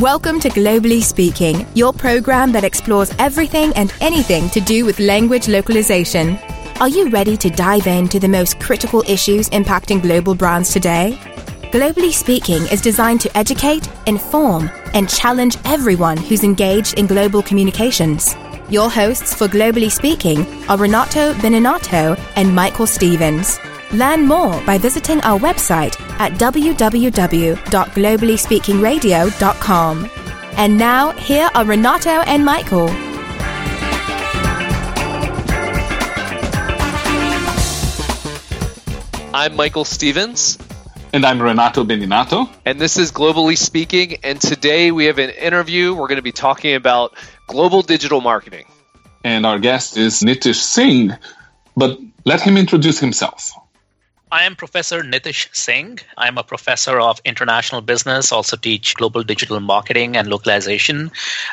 Welcome to Globally Speaking, your program that explores everything and anything to do with language localization. Are you ready to dive into the most critical issues impacting global brands today? Globally Speaking is designed to educate, inform, and challenge everyone who's engaged in global communications. Your hosts for Globally Speaking are Renato Beninatto and Michael Stevens. Learn more by visiting our website at www.globallyspeakingradio.com. And now, here are Renato and Michael. I'm Michael Stevens. And I'm Renato Beninatto. And this is Globally Speaking. And today we have an interview. We're going to be talking about global digital marketing. And our guest is Nitish Singh. But let him introduce himself. I am Professor Nitish Singh. I'm a professor of international business, also teach global digital marketing and localization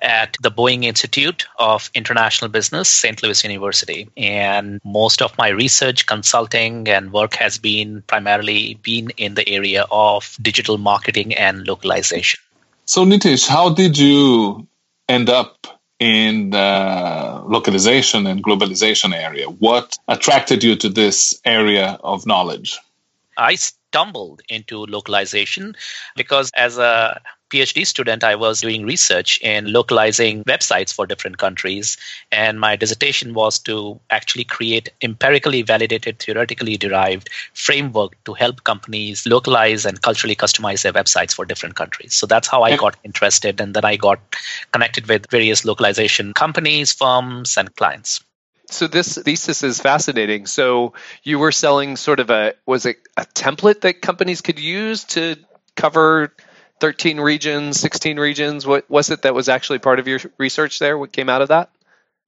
at the Boeing Institute of International Business, St. Louis University. And most of my research, consulting, and work has been primarily been in the area of digital marketing and localization. So Nitish, how did you end up in the localization and globalization area? What attracted you to this area of knowledge? I stumbled into localization because as a PhD student, I was doing research in localizing websites for different countries. And my dissertation was to actually create empirically validated, theoretically derived framework to help companies localize and culturally customize their websites for different countries. So that's how I got interested. And then I got connected with various localization companies, firms, and clients. So this thesis is fascinating. So you were selling sort of a was it a template that companies could use to cover 13 regions, 16 regions? What was it that was actually part of your research there? What came out of that?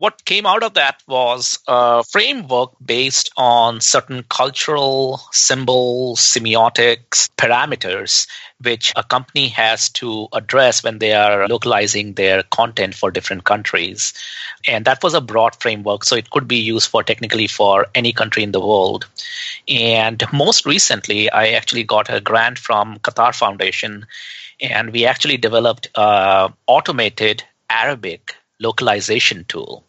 What came out of that was a framework based on certain cultural symbols, semiotics, parameters, which a company has to address when they are localizing their content for different countries. And that was a broad framework, so it could be used for technically for any country in the world. And most recently, I actually got a grant from Qatar Foundation and we actually developed a automated Arabic localization tool,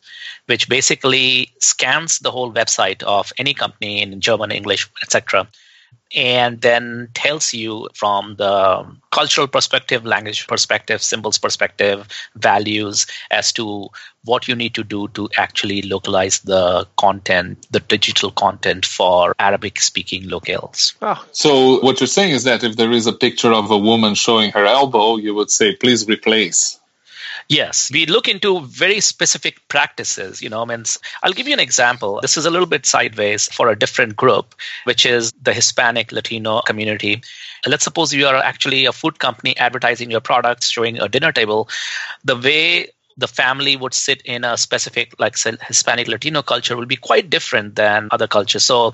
which basically scans the whole website of any company in German, English, etc., and then tells you from the cultural perspective, language perspective, symbols perspective, values as to what you need to do to actually localize the content, the digital content for Arabic speaking locales. Oh. So, what you're saying is that if there is a picture of a woman showing her elbow, you would say, please replace. Yes, we look into very specific practices. You know, I mean, I'll give you an example. This is a little bit sideways for a different group, which is the Hispanic Latino community. Let's suppose you are actually a food company advertising your products, showing a dinner table. The way the family would sit in a specific like hispanic latino culture will be quite different than other cultures. So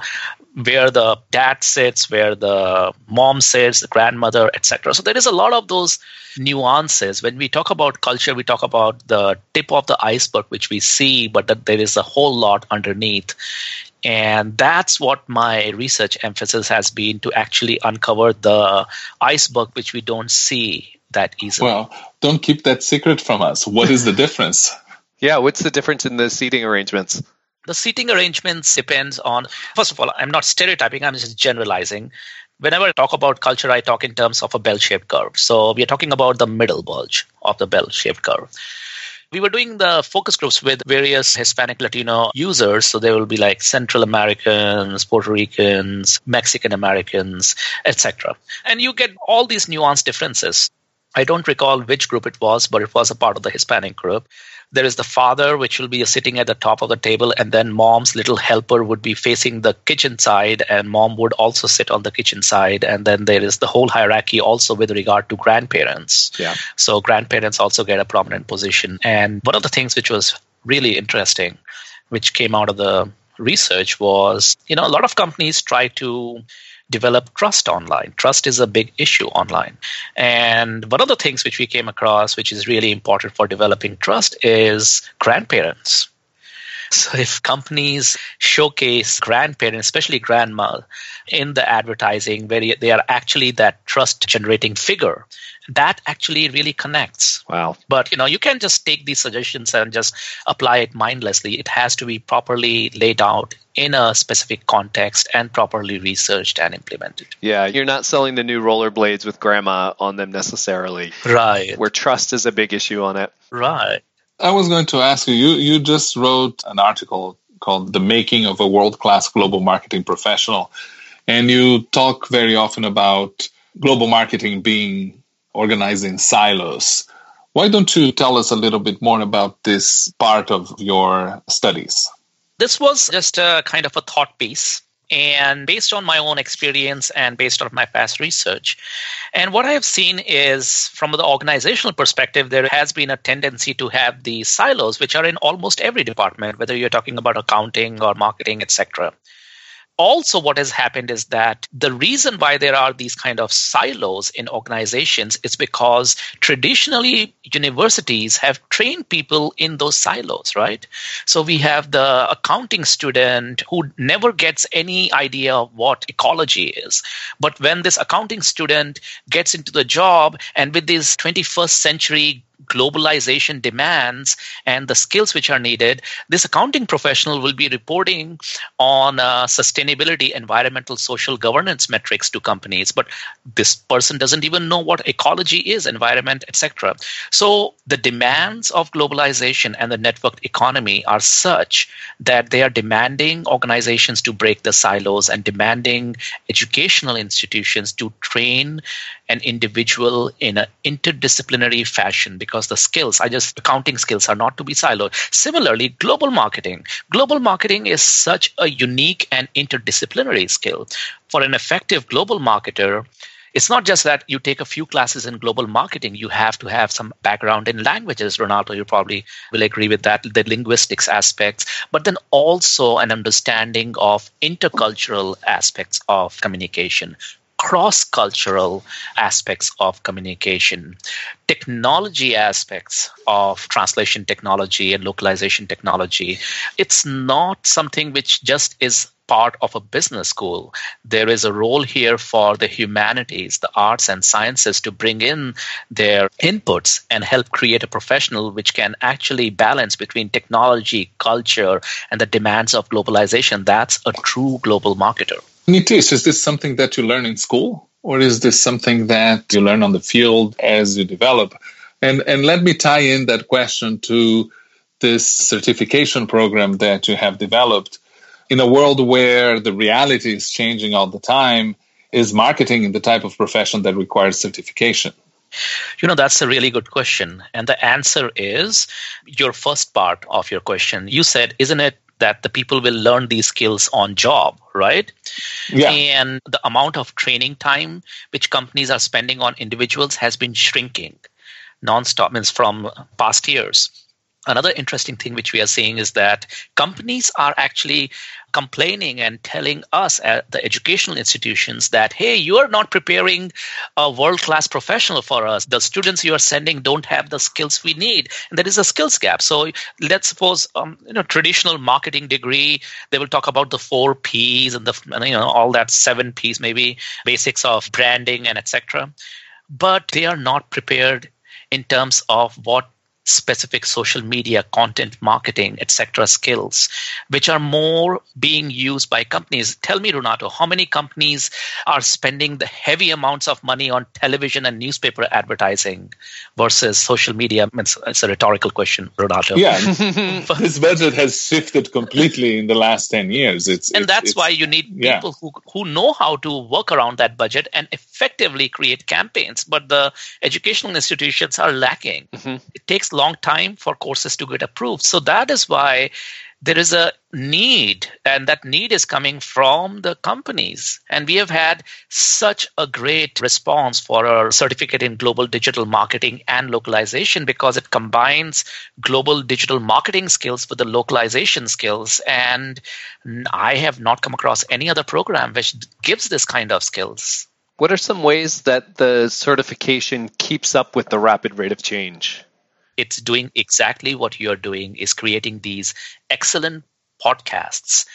where the dad sits where the mom sits the grandmother etc so there is a lot of those nuances. When we talk about culture we talk about the tip of the iceberg which we see but that there is a whole lot underneath. And that's what my research emphasis has been to actually uncover the iceberg which we don't see that easily. Well, don't keep that secret from us. What is the difference? yeah, what's the difference in the seating arrangements? The seating arrangements depends on first of all, I'm not stereotyping, I'm just generalizing. Whenever I talk about culture, I talk in terms of a bell-shaped curve. So we are talking about the middle bulge of the bell-shaped curve we were doing the focus groups with various Hispanic Latino users. So there will be like Central Americans, Puerto Ricans, Mexican Americans, etc. And you get all these nuanced differences. I don't recall which group it was, but it was a part of the Hispanic group. There is the father, which will be sitting at the top of the table, and then mom's little helper would be facing the kitchen side, and mom would also sit on the kitchen side. And then there is the whole hierarchy also with regard to grandparents. Yeah. So grandparents also get a prominent position. And one of the things which was really interesting, which came out of the research, was you know a lot of companies try to develop trust online. Trust is a big issue online. And one of the things which we came across, which is really important for developing trust, is grandparents. So if companies showcase grandparents, especially grandma, in the advertising where they are actually that trust generating figure, that actually really connects. Wow. But you know, you can't just take these suggestions and just apply it mindlessly. It has to be properly laid out in a specific context and properly researched and implemented. Yeah, you're not selling the new rollerblades with grandma on them necessarily. Right. Where trust is a big issue on it. Right. I was going to ask you, you you just wrote an article called The Making of a World Class Global Marketing Professional. And you talk very often about global marketing being organized in silos. Why don't you tell us a little bit more about this part of your studies? This was just a kind of a thought piece and based on my own experience and based on my past research. And what I have seen is from the organizational perspective, there has been a tendency to have these silos, which are in almost every department, whether you're talking about accounting or marketing, etc also what has happened is that the reason why there are these kind of silos in organizations is because traditionally universities have trained people in those silos right? So we have the accounting student who never gets any idea of what ecology is. But when this accounting student gets into the job and with this 21st century globalization demands and the skills which are needed, this accounting professional will be reporting on uh, sustainability, environmental, social governance metrics to companies. But this person doesn't even know what ecology is, environment, etc. So the demands of globalization and the networked economy are such that they are demanding organizations to break the silos and demanding educational institutions to train an individual in an interdisciplinary fashion because the skills are just accounting skills are not to be siloed. Similarly, global marketing. Global marketing is such a unique and interdisciplinary skill. For an effective global marketer, it's not just that you take a few classes in global marketing you have to have some background in languages renato you probably will agree with that the linguistics aspects but then also an understanding of intercultural aspects of communication cross cultural aspects of communication, technology aspects of translation technology and localization technology. It's not something which just is part of a business school. There is a role here for the humanities, the arts and sciences to bring in their inputs and help create a professional which can actually balance between technology, culture, and the demands of globalization. That's a true global marketer. Nitish, is this something that you learn in school? Or is this something that you learn on the field as you develop? And, and let me tie in that question to this certification program that you have developed. In a world where the reality is changing all the time, is marketing the type of profession that requires certification? You know, that's a really good question. And the answer is your first part of your question. You said, isn't it that the people will learn these skills on job right yeah. and the amount of training time which companies are spending on individuals has been shrinking nonstop means from past years another interesting thing which we are seeing is that companies are actually complaining and telling us at the educational institutions that hey you are not preparing a world class professional for us. The students you are sending don't have the skills we need. And there is a skills gap. So let's suppose um, you know traditional marketing degree they will talk about the four p's and the you know all that seven p's maybe basics of branding and etc but they are not prepared in terms of what specific social media content marketing etc skills which are more being used by companies. Tell me renato how many companies are spending the heavy amounts of money on television and newspaper advertising versus social media? It's, it's a rhetorical question renato. Yeah. This budget has shifted completely in the last 10 years. It's and it's, that's it's, why you need people yeah. who, who know how to work around that budget and effectively create campaigns. But the educational institutions are lacking. Mm-hmm. it takes long time for courses to get approved. So that is why there is a need, and that need is coming from the companies. And we have had such a great response for our certificate in global digital marketing and localization because it combines global digital marketing skills with the localization skills. And I have not come across any other program which gives this kind of skills. What are some ways that the certification keeps up with the rapid rate of change? It's doing exactly what you're doing is creating these excellent podcasts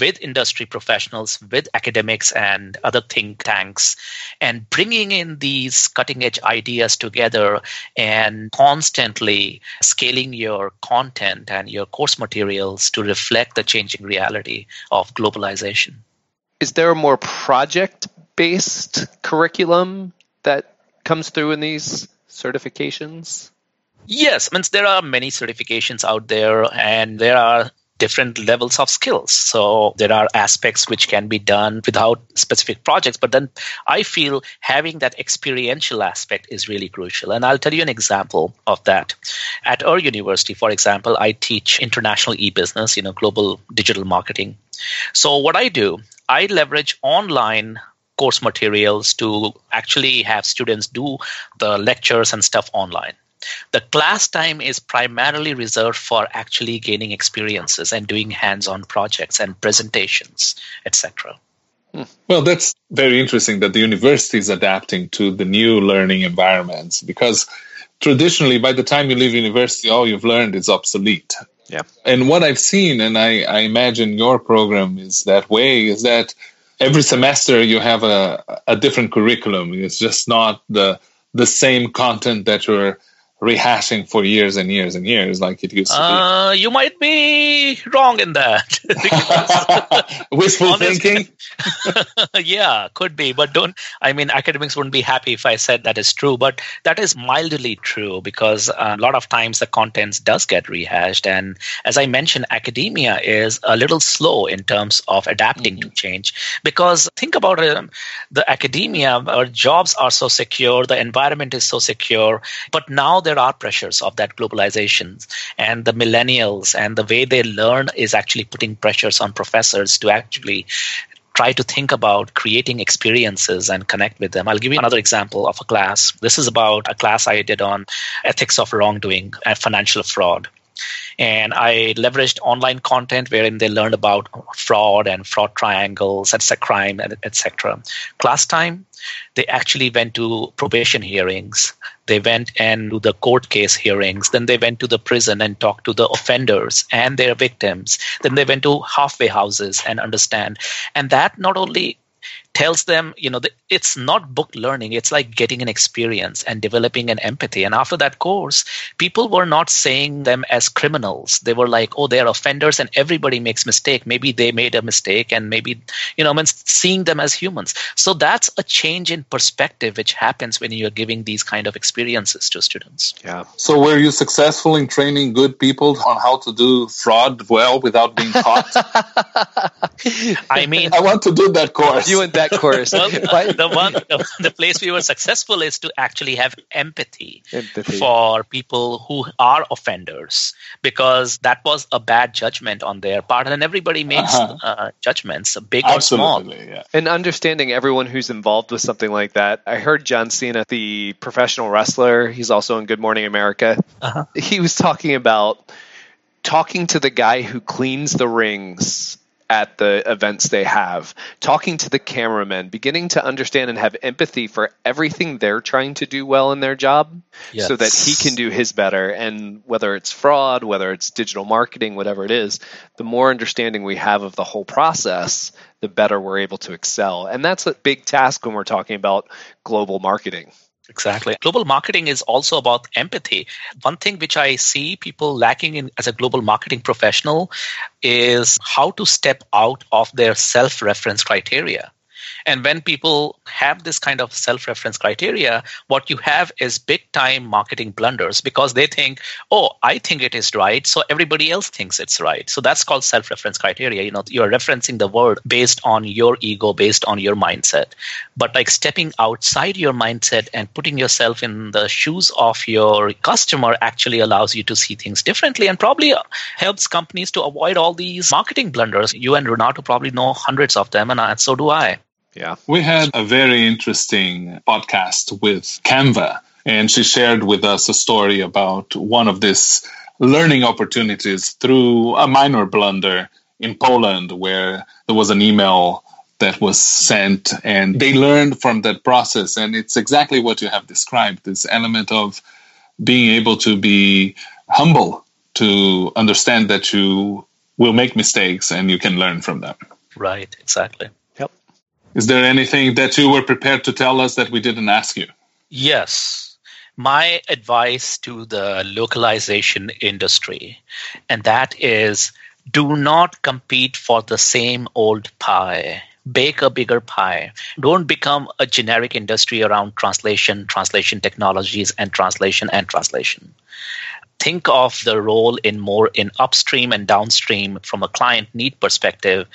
with industry professionals, with academics and other think tanks, and bringing in these cutting edge ideas together and constantly scaling your content and your course materials to reflect the changing reality of globalization. Is there a more project based curriculum that comes through in these certifications? Yes, I means there are many certifications out there, and there are different levels of skills. So there are aspects which can be done without specific projects, but then I feel having that experiential aspect is really crucial. And I'll tell you an example of that. At our university, for example, I teach international e-business, you know, global digital marketing. So what I do, I leverage online course materials to actually have students do the lectures and stuff online. The class time is primarily reserved for actually gaining experiences and doing hands-on projects and presentations, etc. Hmm. Well, that's very interesting that the university is adapting to the new learning environments because traditionally, by the time you leave university, all you've learned is obsolete. Yeah. And what I've seen, and I, I imagine your program is that way, is that every semester you have a, a different curriculum. It's just not the the same content that you're rehashing for years and years and years like it used to uh, be. You might be wrong in that. Wishful thinking? yeah, could be. But don't, I mean, academics wouldn't be happy if I said that is true. But that is mildly true because a lot of times the contents does get rehashed. And as I mentioned, academia is a little slow in terms of adapting mm-hmm. to change. Because think about it, the academia, our jobs are so secure, the environment is so secure. But now there are pressures of that globalization and the millennials and the way they learn is actually putting pressures on professors to actually try to think about creating experiences and connect with them. I'll give you another example of a class. This is about a class I did on ethics of wrongdoing and financial fraud and I leveraged online content wherein they learned about fraud and fraud triangles, etc., crime, etc. Class time, they actually went to probation hearings. They went and do the court case hearings. Then they went to the prison and talked to the offenders and their victims. Then they went to halfway houses and understand. And that not only tells them, you know, it's not book learning. It's like getting an experience and developing an empathy. And after that course, people were not saying them as criminals. They were like, oh, they're offenders and everybody makes mistake. Maybe they made a mistake and maybe, you know, I mean, seeing them as humans. So that's a change in perspective which happens when you're giving these kind of experiences to students. Yeah. So were you successful in training good people on how to do fraud well without being caught? I mean, I want to do that course. You and that course. well, the one, the, the, place we were successful is to actually have empathy, empathy, for people who are offenders, because that was a bad judgment on their part, and everybody makes uh-huh. uh, judgments, big Absolutely, or small. Yeah. And understanding everyone who's involved with something like that. I heard John Cena, the professional wrestler. He's also in Good Morning America. Uh-huh. He was talking about talking to the guy who cleans the rings at the events they have, talking to the cameramen, beginning to understand and have empathy for everything they're trying to do well in their job yes. so that he can do his better. And whether it's fraud, whether it's digital marketing, whatever it is, the more understanding we have of the whole process, the better we're able to excel. And that's a big task when we're talking about global marketing. Exactly. Global marketing is also about empathy. One thing which I see people lacking in as a global marketing professional is how to step out of their self reference criteria. And when people have this kind of self reference criteria, what you have is big time marketing blunders because they think, oh, I think it is right, so everybody else thinks it's right. So that's called self reference criteria. You know, you're referencing the word based on your ego, based on your mindset. But like stepping outside your mindset and putting yourself in the shoes of your customer actually allows you to see things differently and probably uh, helps companies to avoid all these marketing blunders. You and Renato probably know hundreds of them, and uh, so do I. Yeah. We had a very interesting podcast with Canva, and she shared with us a story about one of these learning opportunities through a minor blunder in Poland where there was an email that was sent and they learned from that process and it's exactly what you have described this element of being able to be humble to understand that you will make mistakes and you can learn from them. Right, exactly. Is there anything that you were prepared to tell us that we didn't ask you? Yes. My advice to the localization industry, and that is do not compete for the same old pie bake a bigger pie. Don't become a generic industry around translation, translation technologies, and translation and translation. Think of the role in more in upstream and downstream from a client need perspective.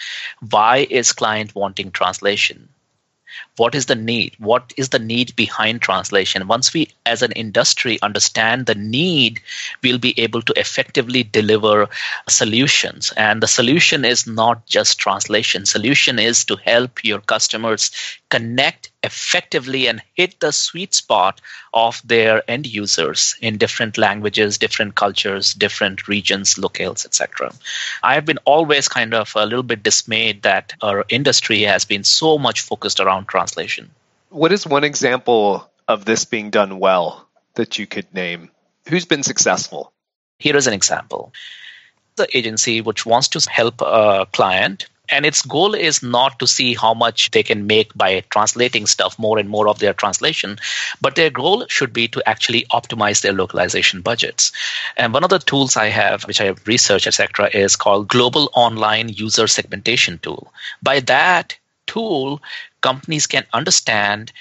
Why is client wanting translation? what is the need what is the need behind translation once we as an industry understand the need we'll be able to effectively deliver solutions and the solution is not just translation solution is to help your customers connect effectively and hit the sweet spot of their end users in different languages, different cultures, different regions, locales, etc. I have been always kind of a little bit dismayed that our industry has been so much focused around translation. What is one example of this being done well that you could name? Who's been successful? Here is an example. The agency which wants to help a client and its goal is not to see how much they can make by translating stuff more and more of their translation but their goal should be to actually optimize their localization budgets. And one of the tools i have which i have researched etc is called global online user segmentation tool. By that tool companies can understand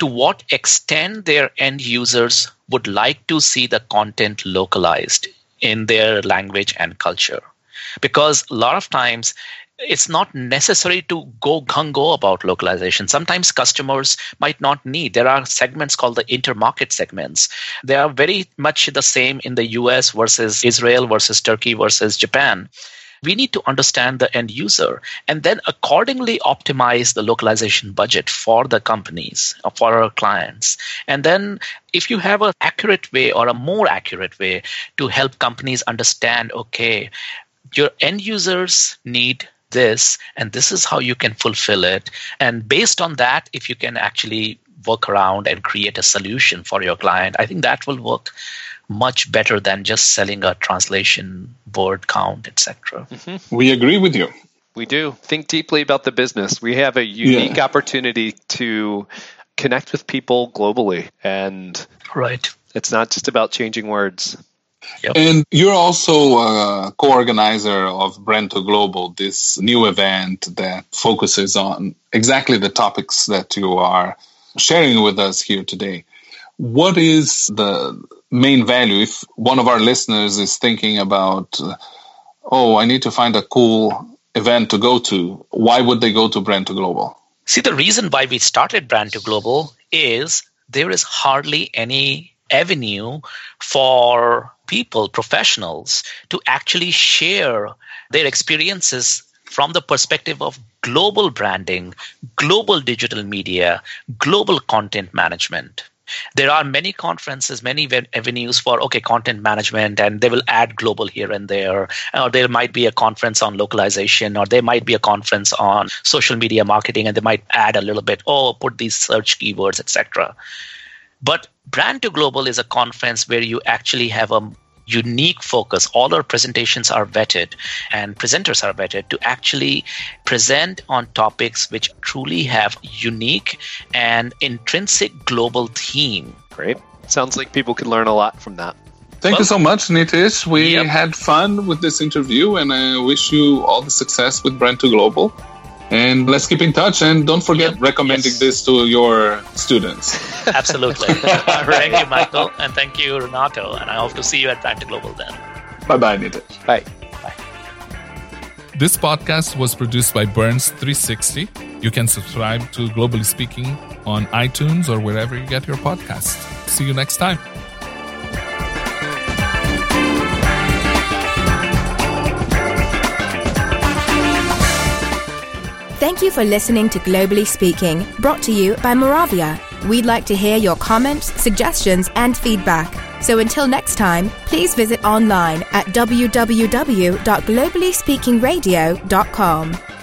to what extent their end users would like to see the content localized in their language and culture. Because a lot of times it's not necessary to go gung go about localization. Sometimes customers might not need. There are segments called the intermarket segments. They are very much the same in the US versus Israel versus Turkey versus Japan. We need to understand the end user and then accordingly optimize the localization budget for the companies, for our clients. And then if you have an accurate way or a more accurate way to help companies understand, okay, your end users need this and this is how you can fulfill it. And based on that if you can actually work around and create a solution for your client i think that will work much better than just selling a translation word count etc mm-hmm. we agree with you. We do. Think deeply about the business. We have a unique yeah. opportunity to connect with people globally and right. it's not just about changing words Yep. And you're also a co-organizer of Brand2 Global, this new event that focuses on exactly the topics that you are sharing with us here today. What is the main value if one of our listeners is thinking about, oh, I need to find a cool event to go to? Why would they go to Brand2 Global? See, the reason why we started Brand2 Global is there is hardly any avenue for people, professionals, to actually share their experiences from the perspective of global branding, global digital media, global content management. There are many conferences, many avenues for okay content management, and they will add global here and there. Or there might be a conference on localization, or there might be a conference on social media marketing, and they might add a little bit. Oh, put these search keywords, etc. But Brand2 Global is a conference where you actually have a unique focus. All our presentations are vetted and presenters are vetted to actually present on topics which truly have unique and intrinsic global theme. Great. Sounds like people can learn a lot from that. Thank well, you so much, Nitish. We yep. had fun with this interview, and I wish you all the success with Brand2 Global. And let's keep in touch. And don't forget yep. recommending yes. this to your students. Absolutely. thank you, Michael. And thank you, Renato. And I hope to see you at Brand2 Global then. Bye bye, Nitish. Bye. Bye. This podcast was produced by Burns 360. You can subscribe to Globally Speaking on iTunes or wherever you get your podcasts. See you next time. Thank you for listening to Globally Speaking, brought to you by Moravia. We'd like to hear your comments, suggestions, and feedback. So until next time, please visit online at www.globallyspeakingradio.com.